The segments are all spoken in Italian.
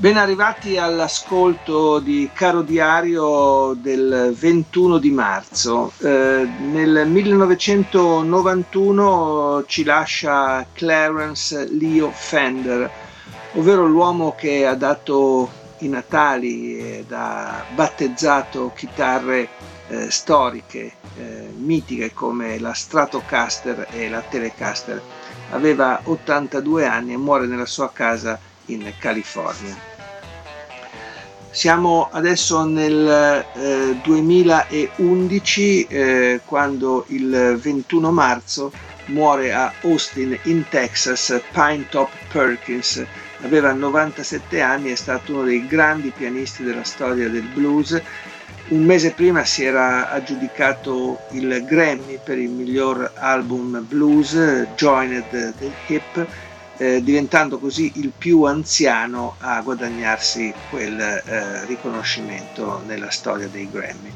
Ben arrivati all'ascolto di Caro Diario del 21 di marzo. Eh, nel 1991 ci lascia Clarence Leo Fender, ovvero l'uomo che ha dato i natali ed ha battezzato chitarre eh, storiche, eh, mitiche come la Stratocaster e la Telecaster. Aveva 82 anni e muore nella sua casa in California. Siamo adesso nel eh, 2011 eh, quando il 21 marzo muore a Austin in Texas Pine Top Perkins. Aveva 97 anni, è stato uno dei grandi pianisti della storia del blues. Un mese prima si era aggiudicato il Grammy per il miglior album blues, Joined the Hip, eh, diventando così il più anziano a guadagnarsi quel eh, riconoscimento nella storia dei Grammy.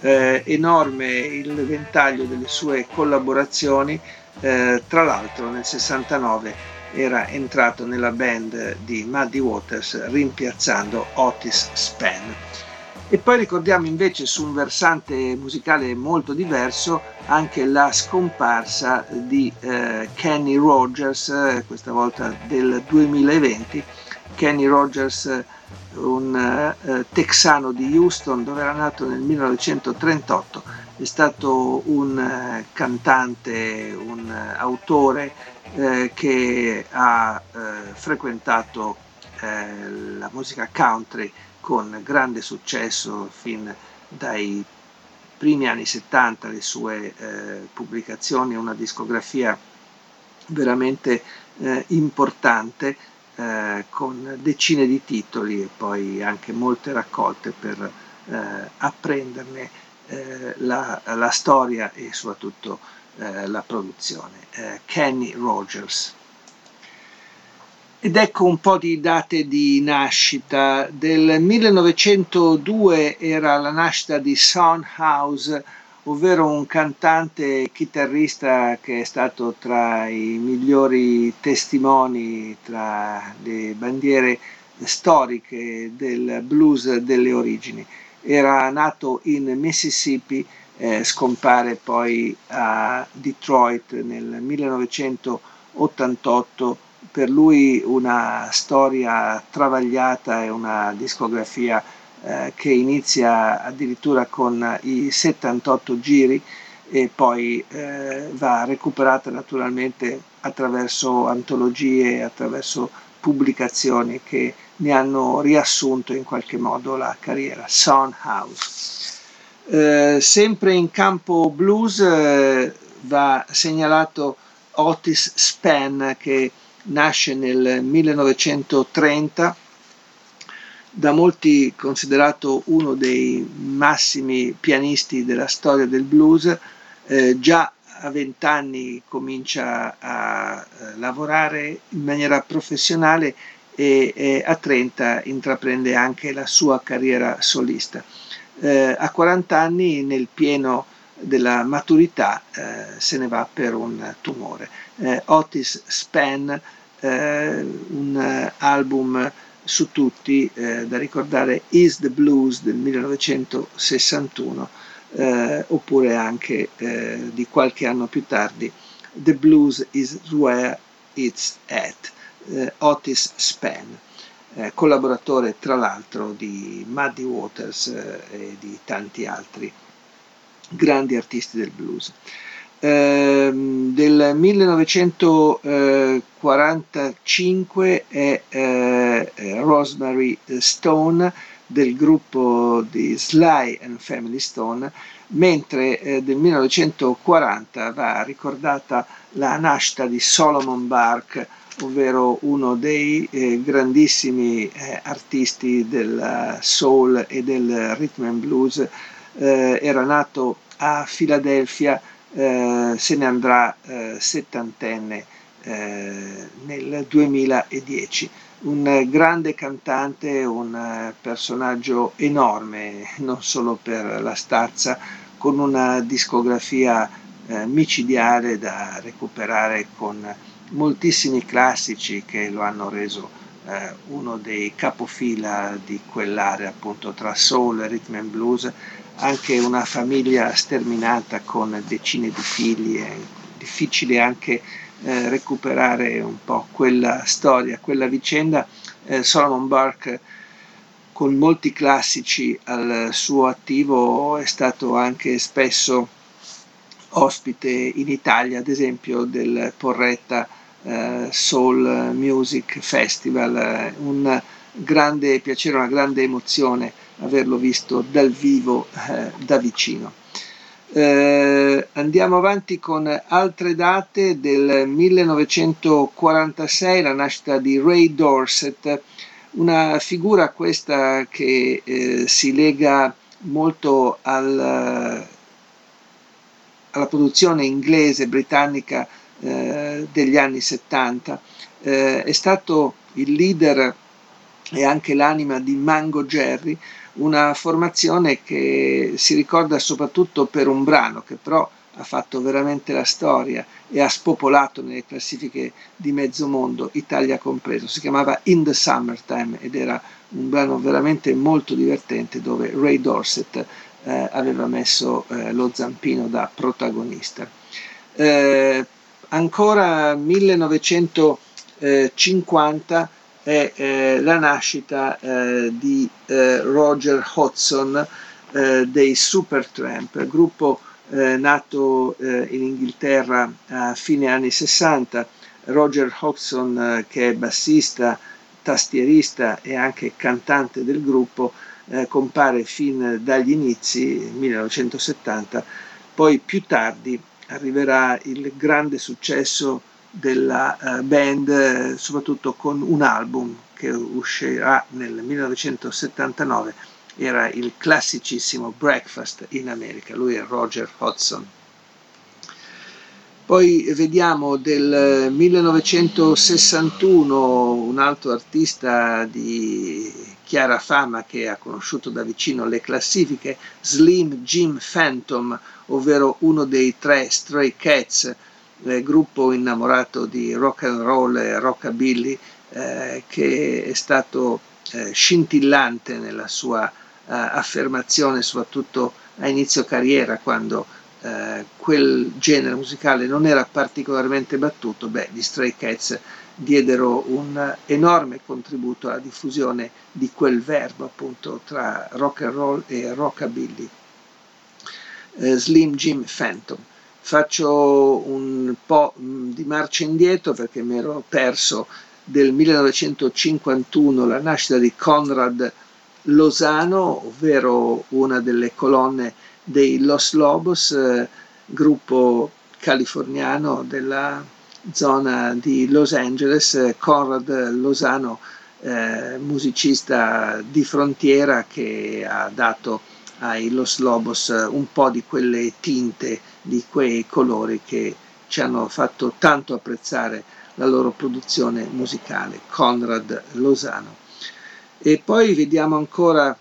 Eh, enorme il ventaglio delle sue collaborazioni, eh, tra l'altro nel 69 era entrato nella band di Muddy Waters rimpiazzando Otis Spann. E poi ricordiamo invece su un versante musicale molto diverso anche la scomparsa di eh, Kenny Rogers, eh, questa volta del 2020. Kenny Rogers, un eh, texano di Houston dove era nato nel 1938, è stato un eh, cantante, un eh, autore eh, che ha frequentato la musica country con grande successo fin dai primi anni 70 le sue eh, pubblicazioni, una discografia veramente eh, importante eh, con decine di titoli e poi anche molte raccolte per eh, apprenderne eh, la, la, storia e soprattutto eh, la produzione. Kenny Rogers. Ed ecco un po' di date di nascita. Del 1902 era la nascita di Son House, ovvero un cantante chitarrista che è stato tra i migliori testimoni, tra le bandiere storiche del blues delle origini. Era nato in Mississippi, eh, scompare poi a Detroit nel 1988 per lui una storia travagliata e una discografia eh, che inizia addirittura con i 78 giri e poi eh, va recuperata naturalmente attraverso antologie, attraverso pubblicazioni che ne hanno riassunto in qualche modo la carriera. Son House. Eh, sempre in campo blues eh, va segnalato Otis Spann che nasce nel 1930, da molti considerato uno dei massimi pianisti della storia del blues, eh, già a 20 anni comincia a eh, lavorare in maniera professionale e, e, a 30 intraprende anche la sua carriera solista. Eh, a 40 anni, nel pieno della maturità, eh, se ne va per un tumore. Eh, Otis Spann, eh, un eh, album su tutti eh, da ricordare Is the Blues del 1961 eh, oppure anche eh, di qualche anno più tardi The Blues is Where It's At Otis Spann collaboratore tra l'altro di Muddy Waters e di tanti altri grandi artisti del blues. Ehm, del 1945 è eh, Rosemary Stone del gruppo di Sly and Family Stone, mentre eh, del 1940 va ricordata la nascita di Solomon Bark, ovvero uno dei eh, grandissimi eh, artisti del soul e del rhythm and blues, eh, era nato a Filadelfia, eh, se ne andrà eh, settantenne nel 2010 un grande cantante, un personaggio enorme, non solo per la stazza, con una discografia eh, micidiale da recuperare con moltissimi classici che lo hanno reso eh, uno dei capofila di quell'area appunto tra soul rhythm and blues, anche una famiglia sterminata con decine di figli, è difficile anche eh, recuperare un po' quella storia, quella vicenda. Eh, Solomon Burke con molti classici al suo attivo è stato anche spesso ospite in Italia, ad esempio del Porretta eh, Soul Music Festival, un grande piacere, una grande emozione averlo visto dal vivo, eh, da vicino. Eh, andiamo avanti con altre date del 1946, la nascita di Ray Dorset, una figura questa che eh, si lega molto al, alla produzione inglese, britannica eh, degli anni 70. Eh, è stato il leader e anche l'anima di Mango Jerry, una formazione che si ricorda soprattutto per un brano che però ha fatto veramente la storia e ha spopolato nelle classifiche di mezzo mondo, Italia compreso. Si chiamava In the Summertime ed era un brano veramente molto divertente dove Ray Dorset eh, aveva messo eh, lo zampino da protagonista. Eh, ancora 1950 è eh, la nascita eh, di eh, Roger Hodgson eh, dei Supertramp, gruppo eh, nato eh, in Inghilterra a fine anni 60. Roger Hodgson, che è bassista, tastierista e anche cantante del gruppo, compare fin dagli inizi, 1970, poi più tardi arriverà il grande successo della uh, band, eh, soprattutto con un album che uscirà nel 1979, era il classicissimo Breakfast in America, lui è Roger Hodgson. Poi vediamo del 1961 un altro artista di chiara fama che ha conosciuto da vicino le classifiche, Slim Jim Phantom, ovvero uno dei tre Stray Cats eh, gruppo innamorato di rock and roll e rockabilly eh, che è stato eh, scintillante nella sua eh, affermazione soprattutto a inizio carriera quando eh, quel genere musicale non era particolarmente battuto, beh, gli Stray Cats diedero un enorme contributo alla diffusione di quel verbo appunto tra rock and roll e rockabilly. Eh, Slim Jim Phantom faccio un po' di marcia indietro perché mi ero perso del 1951 la nascita di Conrad Lozano, ovvero una delle colonne dei Los Lobos, eh, gruppo californiano della zona di Los Angeles, Conrad Lozano, eh, musicista di frontiera che ha dato ai Los Lobos un po' di quelle tinte di quei colori che ci hanno fatto tanto apprezzare la loro produzione musicale, Conrad Lozano. E poi vediamo ancora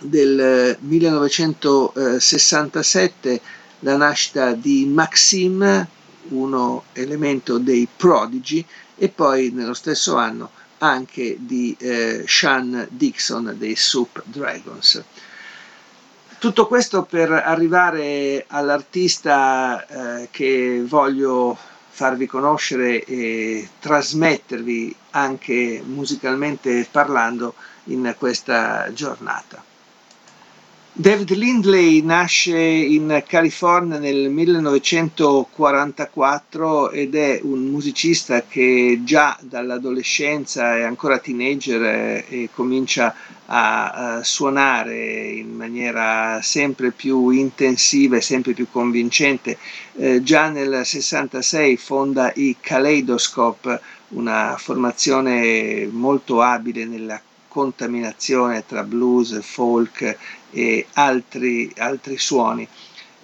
del 1967 la nascita di Maxim, uno elemento dei Prodigy, e poi nello stesso anno anche di eh, Sean Dixon dei Soup Dragons. Tutto questo per arrivare all'artista eh, che voglio farvi conoscere e trasmettervi anche musicalmente parlando in questa giornata. David Lindley nasce in California nel 1944 ed è un musicista che già dall'adolescenza è ancora teenager e, comincia a, a, suonare in maniera sempre più intensiva e sempre più convincente. Eh, già nel 66 fonda i Kaleidoscope, una formazione molto abile nella contaminazione tra blues, folk e altri, altri suoni,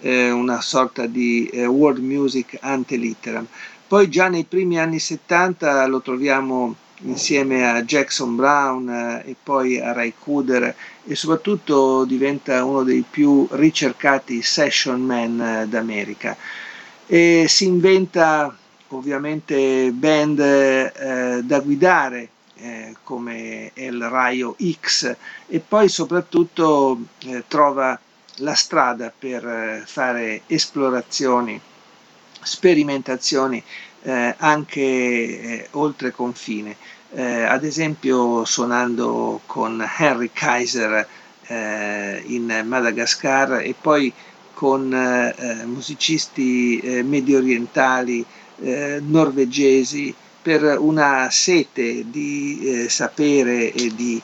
eh, una sorta di eh, world music ante litteram. Poi già nei primi anni 70 lo troviamo insieme a Jackson Brown eh, e poi a Ray Cooder e soprattutto diventa uno dei più ricercati session man eh, d'America. E si inventa ovviamente band eh, da guidare eh, come El Rayo X e poi soprattutto eh, trova la strada per eh, fare esplorazioni sperimentazioni eh, anche eh, oltre confine, eh, ad esempio suonando con Henry Kaiser eh, in Madagascar e poi con eh, musicisti eh, medio orientali, norvegesi, per una sete di sapere e di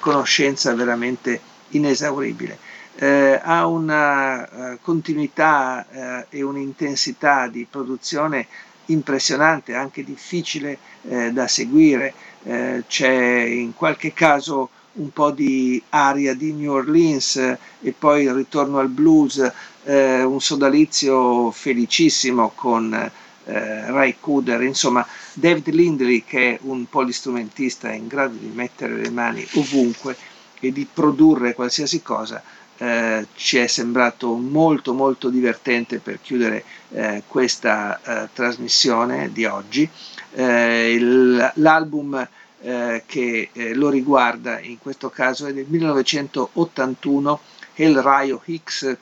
conoscenza veramente inesauribile eh, ha una uh, continuità uh, e un'intensità di produzione impressionante, anche difficile eh, da seguire. Eh, c'è in qualche caso un po' di aria di New Orleans e poi il ritorno al blues, eh, un sodalizio felicissimo con eh, Ray Cooder, insomma David Lindley che è un polistrumentista in grado di mettere le mani ovunque e di produrre qualsiasi cosa, eh, ci è sembrato molto molto divertente per chiudere eh, questa eh, trasmissione di oggi. Eh, il, l'album eh, che eh, lo riguarda in questo caso è del 1981, El Rayo Hicks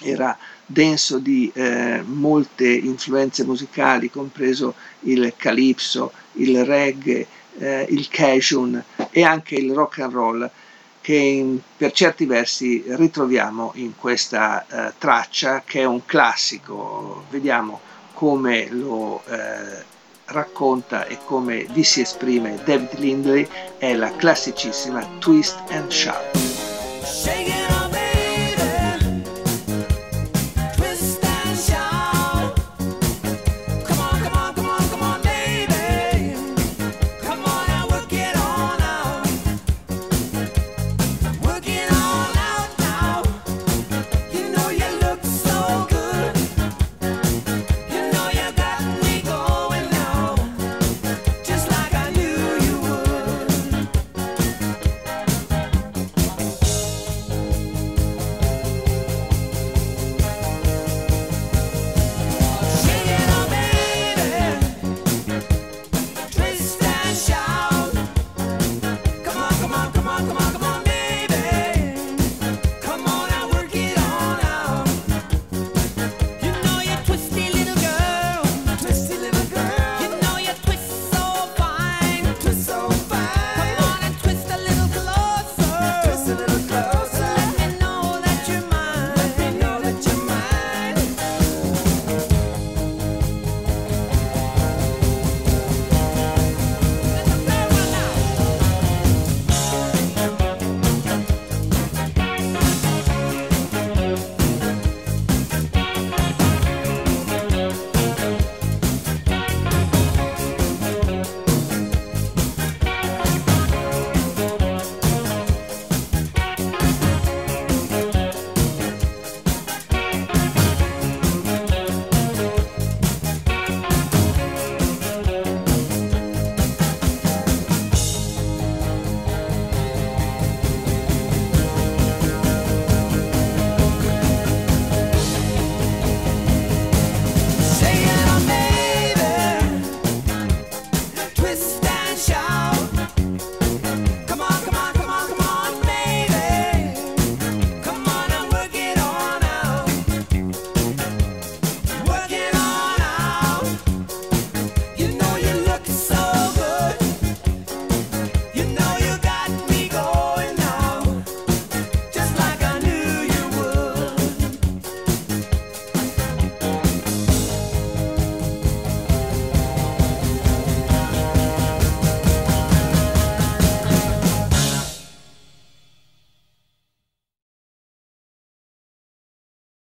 era denso di molte influenze musicali, compreso il calypso, il reggae, il cajun e anche il rock and roll che in, per certi versi ritroviamo in questa eh, traccia che è un classico. Vediamo come lo eh, racconta e come vi si esprime David Lindley, è la classicissima Twist and Shout.